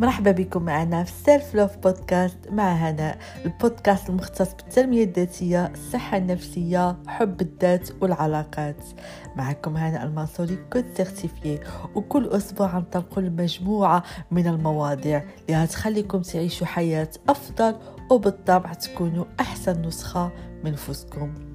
مرحبا بكم معنا في self love podcast مع هناء البودكاست المختص بالتنمية الذاتية الصحة النفسية حب الذات والعلاقات. معكم هناء المنصوري coach certifiée. وكل أسبوع نطلقوا مجموعة من المواضيع اللي هتخليكم تعيشوا حياة أفضل وبالطبع تكونوا أحسن نسخة من نفسكم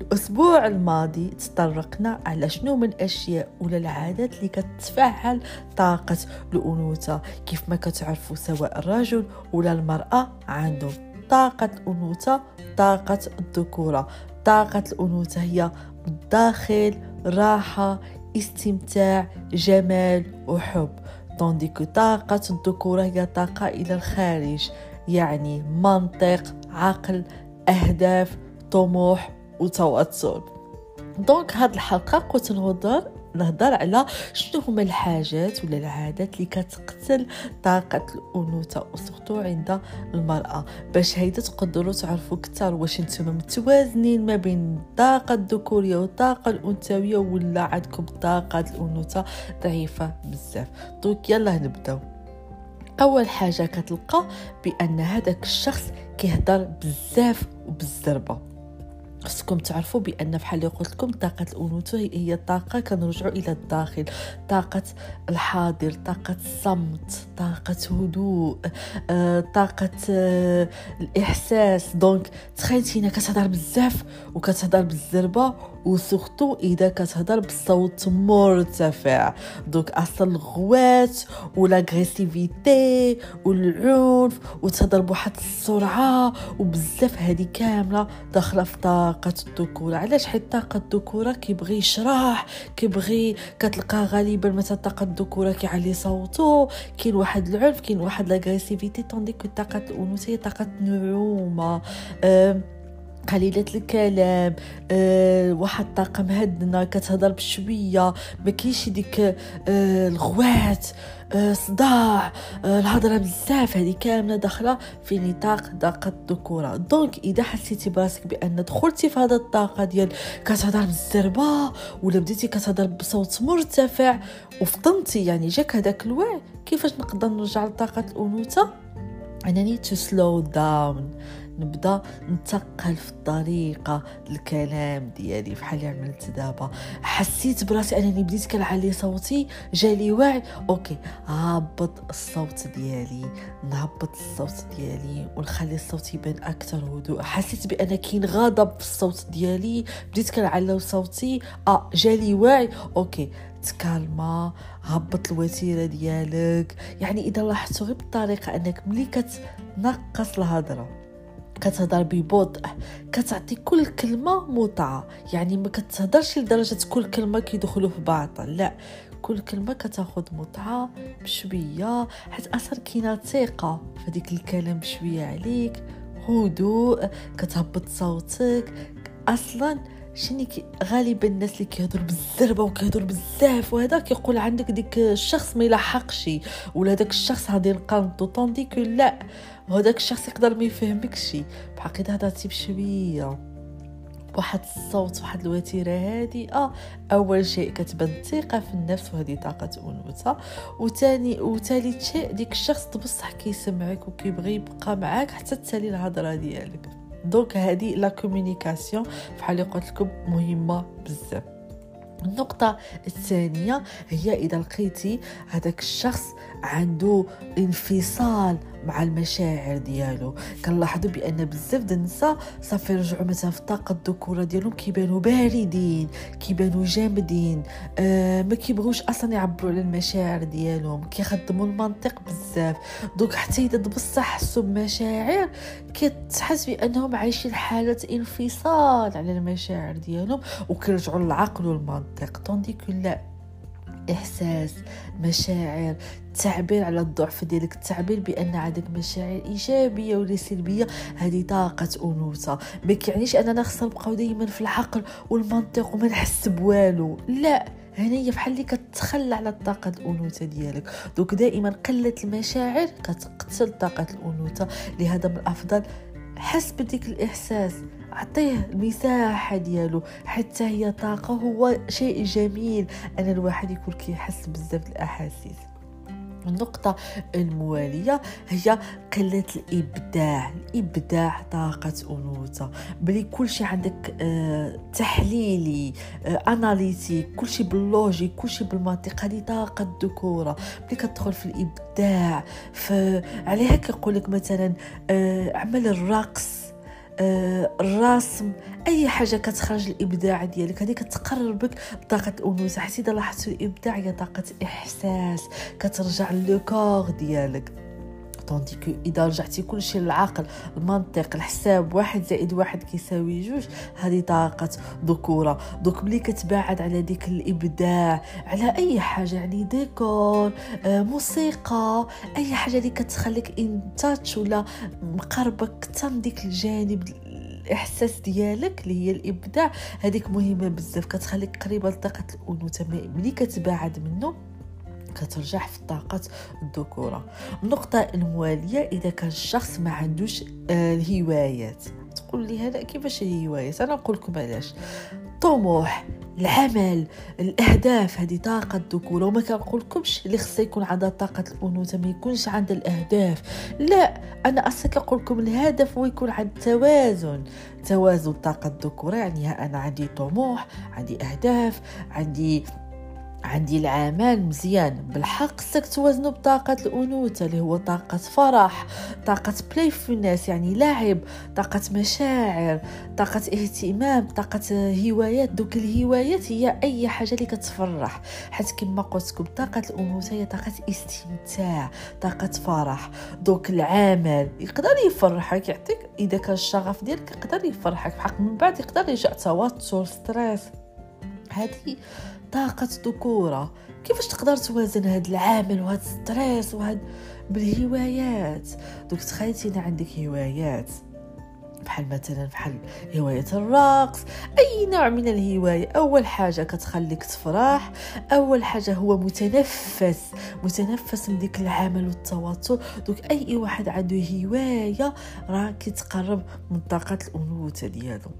الأسبوع الماضي تطرقنا على شنو من أشياء ولا العادات اللي كتفعل طاقة الأنوثة. كيف ما كتعرفوا سواء الرجل ولا المرأة عندهم طاقة الأنوثة طاقة الذكورة. طاقة الأنوثة هي الداخل راحة استمتاع جمال وحب. طونديك طاقة الذكورة هي طاقة إلى الخارج يعني منطق عقل أهداف طموح. وتواصل donc هاد الحلقة قلت نهضر نهضر على شنو هما الحاجات ولا العادات اللي كتقتل طاقة الأنوثة و surtout عند المرأة. باش هيدا تقدروا تعرفوا كثر واش نتوما متوازنين ما بين الطاقة الذكورية والطاقة الأنثوية ولا عندكم طاقة الأنوثة ضعيفة بزاف. donc يلا نبدأو. أول حاجة كتلقى بأن هذاك الشخص كيهضر بزاف وبالزربة. خصكم تعرفوا بأن بحال اللي قلت لكم طاقة الانوثه هي طاقة كنرجعوا إلى الداخل. طاقة الحاضر طاقة الصمت طاقة هدوء آه، طاقة آه، الإحساس. donc تخيلتي هنا كتهضر بزاف وكتهضر بالزربة و surtout اذا كتهضر بصوت مرتفع donc أصلا الغوات و l'agressivité والعنف وتهضر بواحد السرعه وبزاف هذه كامله داخله في طاقه الذكوره علاش حيت طاقه الذكوره كيبغي يشرح كيبغي كتلقى غالبا مثلا طاقه الذكوره كيعلي صوتو. كاين واحد العنف كاين واحد l'agressivité tandis que طاقه الانوثه طاقه نعومه. أه قليلة الكلام أه واحد الطاقة مهدنة كتهضر بشوية ما كاينش ديك أه الغوات أه صداع أه الهضرة بزاف هذه كاملة داخلة في نطاق طاقة الذكورة. donc إذا حسيتي براسك بأن دخلتي في هذا الطاقة ديال كتهضر بالزربة ولا بديتي كتهضر بصوت مرتفع وفطنتي يعني جاك هذاك الوعي كيفاش نقدر نرجع لطاقة الأنوثة؟ أنني to slow down. نبدا نتقل في الطريقة الكلام ديالي بحال اللي عملت دابا. حسيت براسي أنني بديت كنعلي صوتي جالي وعي okay هابط الصوت ديالي نهبط الصوت ديالي ونخلي الصوت يبان أكثر هدوء. حسيت بأن كاين غضب في الصوت ديالي. بديت كنعلو صوتي. آه جالي وعي okay تكالما هبط الوتيرة ديالك. يعني إذا لاحظتوا غير بالطريقة أنك ملي كتنقص الهضرة كتهضر ببطء كتعطي كل كلمة متعة. يعني ما كتهضرش لدرجة كل كلمة كيدخلوا في بعض لا. كل كلمة كتاخد متعة بشوية حيت أصلا كاينة ثقة فديك الكلام بشوية عليك. هدوء كتهبط صوتك. أصلا شني غالبا الناس اللي كيهضروا بالزربة وكيهضروا بزاف وهذا كيقول عندك ديك الشخص ما يلحقش ولا داك الشخص غادي نقنطو طوندي لا. وهداك الشخص يقدر ما يفهمكش بحق اذا هضرتي بشويه بواحد الصوت واحد الوتيرة هادئه أول شيء كتبان الثقة في النفس وهذه طاقة أنوثة. وثاني وثالث شيء ديك الشخص بصح كيسمعك وكيبغي يبقى معاك حتى تسالي الهضرة ديالك. donc هذه la communication بحال اللي قلت لكم مهمة بزاف. النقطة الثانية هي إذا لقيتي هذاك الشخص عنده انفصال مع المشاعر ديالو. كنلاحظوا بأن بزاف د النساء صافي رجعوا مثلا في الطاقه الذكورة ديالهم كيبانوا باردين كيبانوا جامدين آه ما كيبغوش أصلا يعبروا على المشاعر ديالهم. كيخدموا المنطق بزاف. دوك حتى إذا بصح حسوا بمشاعر كتحس بأنهم عايشين حالة انفصال على المشاعر ديالهم وكيرجعوا للعقل والمنطق. طوندي لا إحساس مشاعر التعبير على الضعف ديالك التعبير بأن عندك مشاعر إيجابية ولا سلبية هذه طاقة أنوثة. ما كيعنيش أننا خصنا نبقاو دائما في العقل والمنطق وما نحس بوالو. لا هنايا بحال اللي كتخلى على الطاقة الأنوثة ديالك. دوك دائما قلة المشاعر كتقتل طاقة الأنوثة. لهذا من الأفضل حس بديك الإحساس. عطيه المساحة ديالو حتى هي طاقة هو شيء جميل. أن الواحد يكون كيحس بزاف الأحاسيس. النقطة الموالية هي قلة الإبداع الإبداع طاقة أنوثة. بلي كل شيء عندك آه تحليلي آه أناليتيك كل شيء باللوجيك كل شيء بالمنطق هذه طاقة الذكورة. بلي كتدخل في الإبداع فعليها كيقول لك مثلا آه عمل الرقص. الرسم أي حاجة كتخرج الإبداع ديالك. هذه كتقربك بطاقة الانوثه إذا لاحظتوا الإبداع هي طاقة إحساس كترجع لو ديالك. طوندي كو اذا رجعتي كلشي للعقل المنطق الحساب واحد زائد واحد كيساوي جوج. هذه طاقة ذكورة. دوك ملي كتباعد على ديك الإبداع على أي حاجة؟ يعني ديكور آه، موسيقى أي حاجة اللي كتخليك ان تاتش ولا مقربك أكثر ديك الجانب الإحساس ديالك اللي هي الإبداع. هذيك مهمة بزاف كتخليك قريبه لطاقه الأنوثة. ملي كتباعد منه كترجع في طاقة الذكورة. النقطة الموالية إذا كان الشخص ما عندوش آه، الهوايات. تقول لي هذا كيفاش الهوايات؟ أنا نقول لكم علاش. طموح العمل الأهداف هذه طاقة الذكورة. وما كنقولكمش اللي خصها يكون عندها طاقة الأنوثة ما يكونش عندها الأهداف. لا أنا أصلا كنقول لكم الهدف هو يكون عند توازن. توازن طاقة الذكورة يعني أنا عندي طموح عندي أهداف عندي عندي العمل مزيان. بالحق خصك توازنو بطاقة الأنوثة اللي هو طاقة فرح طاقة بلايفولنس يعني لعب طاقة مشاعر طاقة اهتمام طاقة هوايات. دوك الهوايات هي أي حاجة اللي كتفرح. حيت كما قلت لكم طاقة الأنوثة هي طاقة استمتاع طاقة فرح. donc العمل يقدر يفرحك يعطيك إذا كان الشغف ديالك يقدر يفرحك. بحق من بعد يقدر يجي توتر stress هذه طاقة ذكورة. كيفاش تقدر توازن هاد العامل وهاد stress وهاد بالهوايات؟ donc تخيلتينا عندك هوايات. بحال مثلا بحال هواية الرقص. أي نوع من الهواية؟ أول حاجة كتخليك تفرح. أول حاجة هو متنفس. متنفس من ديك العمل والتوتر. دوك أي واحد عنده هواية راه كيتقرب من طاقة الأنوثة ديالو.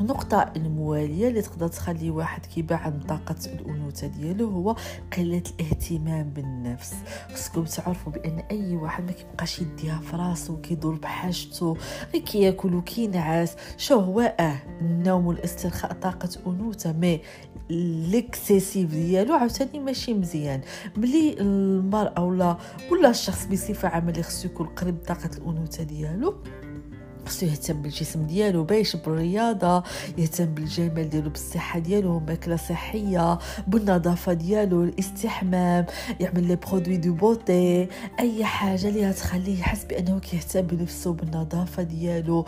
النقطة الموالية اللي تقدر تخلي واحد كيباع من طاقة الأنوثة ديالو هو قلة الاهتمام بالنفس. خصكم تعرفوا بأن أي واحد ما كيبقاش يديها في راسو كيدور بحاجته غير كياكل وكينعس. شو هو آه النوم والاسترخاء طاقة أنوثة مي l'excessif ديالو عاوتاني ماشي مزيان. ملي المرأة ولا ولا الشخص بصفة عامة خصو يكون قريب طاقة الأنوثة ديالو خصو يهتم بالجسم ديالو باش بالرياضة يهتم بالجمال ديالو بالصحة ديالو ماكلة صحية بالنظافة ديالو الاستحمام يعمل les produits de beauté أي حاجة اللي تخليه يحس بأنه كيهتم بنفسه بالنظافة ديالو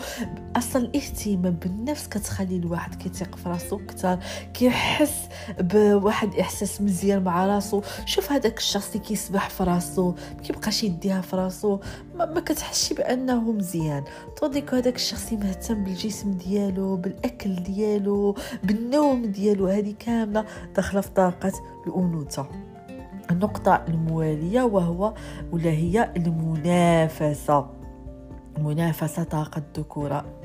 أصلا الاهتمام بالنفس كتخلي الواحد كيثيق في راسو أكثر كيحس بواحد إحساس مزيان مع راسو. شوف هذاك الشخص اللي كيسبح في راسو كيبقاش يديها في راسو ما, ما كتحسش بأنه مزيان. طوديك هذاك الشخص مهتم بالجسم ديالو بالأكل ديالو بالنوم ديالو هذه كاملة داخلة في طاقة الأنوثة. النقطة الموالية وهو ولا هي المنافسة؟ منافسة طاقة الذكورة.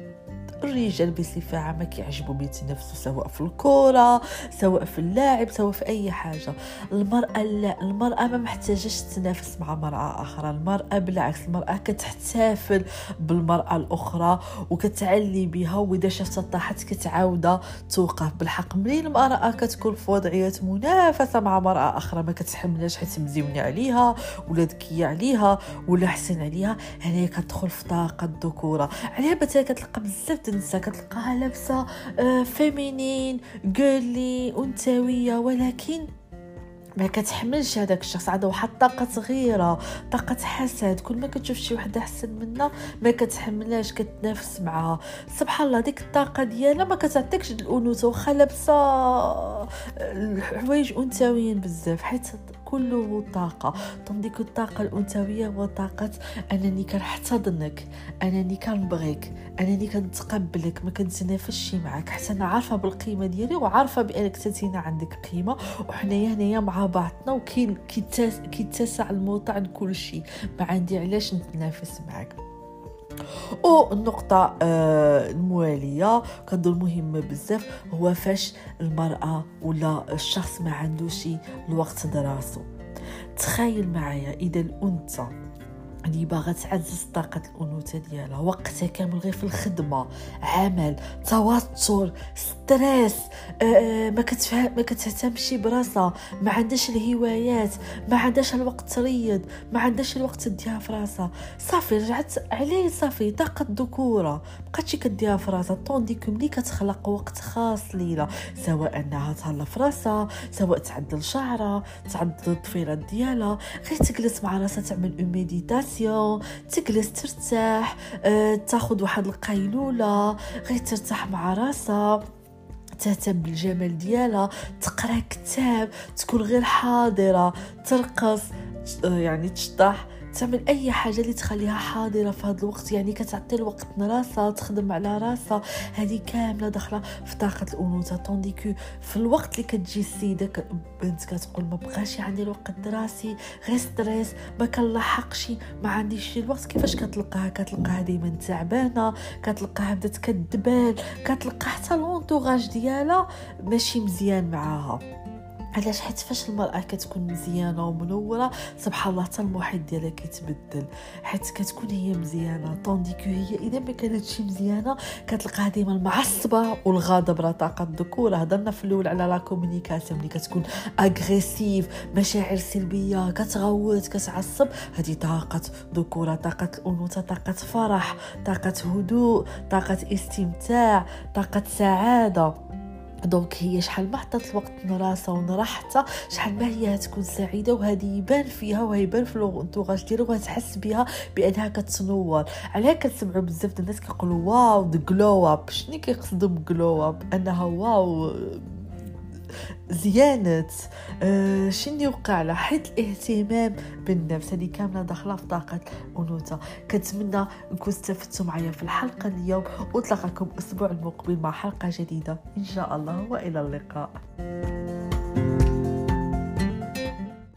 الرجال بصفة عامة كيعجبهم يتنافسوا سواء في الكرة سواء في اللاعب سواء في أي حاجة. المرأة لا المرأة ما محتاجش تنافس مع مرأة أخرى المرأة بالعكس المرأة كتحتفل بالمرأة الأخرى وكتعلي بها وإذا شافت طاحت كتعاودها توقف. بالحق منين المرأة كتكون في وضعية منافسة مع مرأة أخرى ما كتحملهاش حيت مزيونة عليها ولا ذكية عليها ولا حسن عليها هنا كتدخل في طاقة الذكورة. عليها مثلا كتلقى بزاف النساء كتلقاها لابسة آه، فيمينين جيرلي أنثوية. ولكن ما كتحملش هذاك الشخص. عنده واحد الطاقه صغيرة طاقة حسد. كل ما كتشوف شي وحدة أحسن منا ما كتحملهاش كتنافس معها سبحان الله ديك الطاقة ديالها ما كتعطيكش الأنوثة. واخا لابسة الحوايج أنثويين بزاف حيت كله طاقة. تنديك الطاقة الأنثوية هو طاقة أنني كنحتضنك أنني كنبغيك أنني كنتقبلك ما كنتنافسش معك حتى أنا عارفة بالقيمة ديالي وعارفة بأنك تتينا عندك قيمة. وحنايا هنايا مع بعضنا وكي كيتسع الموطع لكل شيء. ما عندي علاش نتنافس معك والنقطة آه الموالية. كنظن مهمة بزاف هو فاش المرأة ولا الشخص ما عندوش الوقت دراسو تخيل معايا إذا الأنثى اللي باغا تعزز طاقة الأنوثة ديالها. وقتها كامل غير في الخدمة. عمل توتر ستريس آه, آه، ما كتفهم ما كتهتمش براسها. ما عندهاش الهوايات. ما عندهاش الوقت تريض. ما عندهاش الوقت تديها في راسها. صافي رجعت عليه صافي. طاقة ذكورة بقاتش كديها في راسها. طونديكو ملي كتخلق وقت خاص ليها. سواء أنها تهلا في راسها سواء تعدل شعرها تعدل الضفيرات ديالها. غير تجلس مع راسها تعمل ميديتاسيون تجلس ترتاح أه تاخذ واحد القيلولة غير ترتاح مع راسها تهتم بالجمال ديالها تقرأ كتاب تكون غير حاضرة ترقص يعني تشطح. تعمل أي حاجة اللي تخليها حاضرة في هذا الوقت. يعني كتعطي الوقت راسها تخدم على راسها. هذه كاملة داخلة في طاقة الأنوثة. طونديكو في الوقت اللي كتجي السيدة بنت كتقول ما بقاش عندي الوقت الدراسي غير ستريس ما كنلاحقش ما عنديش الوقت. كيفاش كتلقاها؟ كتلقاها دائما تعبانة كتلقاها بدات كدبال كتلقى حتى لونطوغاج ديالها ماشي مزيان معاها. علاش حيت فاش المرأة كتكون مزيانة ومنورة سبحان الله حتى المحيط ديالها كيتبدل. حيت كتكون هي مزيانة tandis que هي إذا ما كانتش مزيانة كتلقاها ديما المعصبة والغاضب راه طاقة الذكوره هضرنا في الأول على la communication ملي كتكون agressive مشاعر سلبية كتغوت كتعصب. هذه طاقة ذكوره طاقة الأنوثة طاقة فرح طاقة هدوء طاقة استمتاع طاقة سعادة. donc هي شحال ما عطات الوقت لراسها ولراحتها شحال ما هي تكون سعيدة وهذه يبان فيها وهيبان في l'entourage ديالها وتحس بها بأنها كتنور. عليها كنسمعوا بزاف الناس كيقولوا wow the glow up شنو كيقصدوا ب glow up أنها wow. زيانة. آه شنو يوقع لها حيت الاهتمام بالنفس. هذه كاملة داخلة في طاقة أنوثة. كنتمنى نكون استفدتوا معايا في الحلقة اليوم وتلاقاكم الأسبوع المقبل مع حلقة جديدة. إن شاء الله وإلى اللقاء.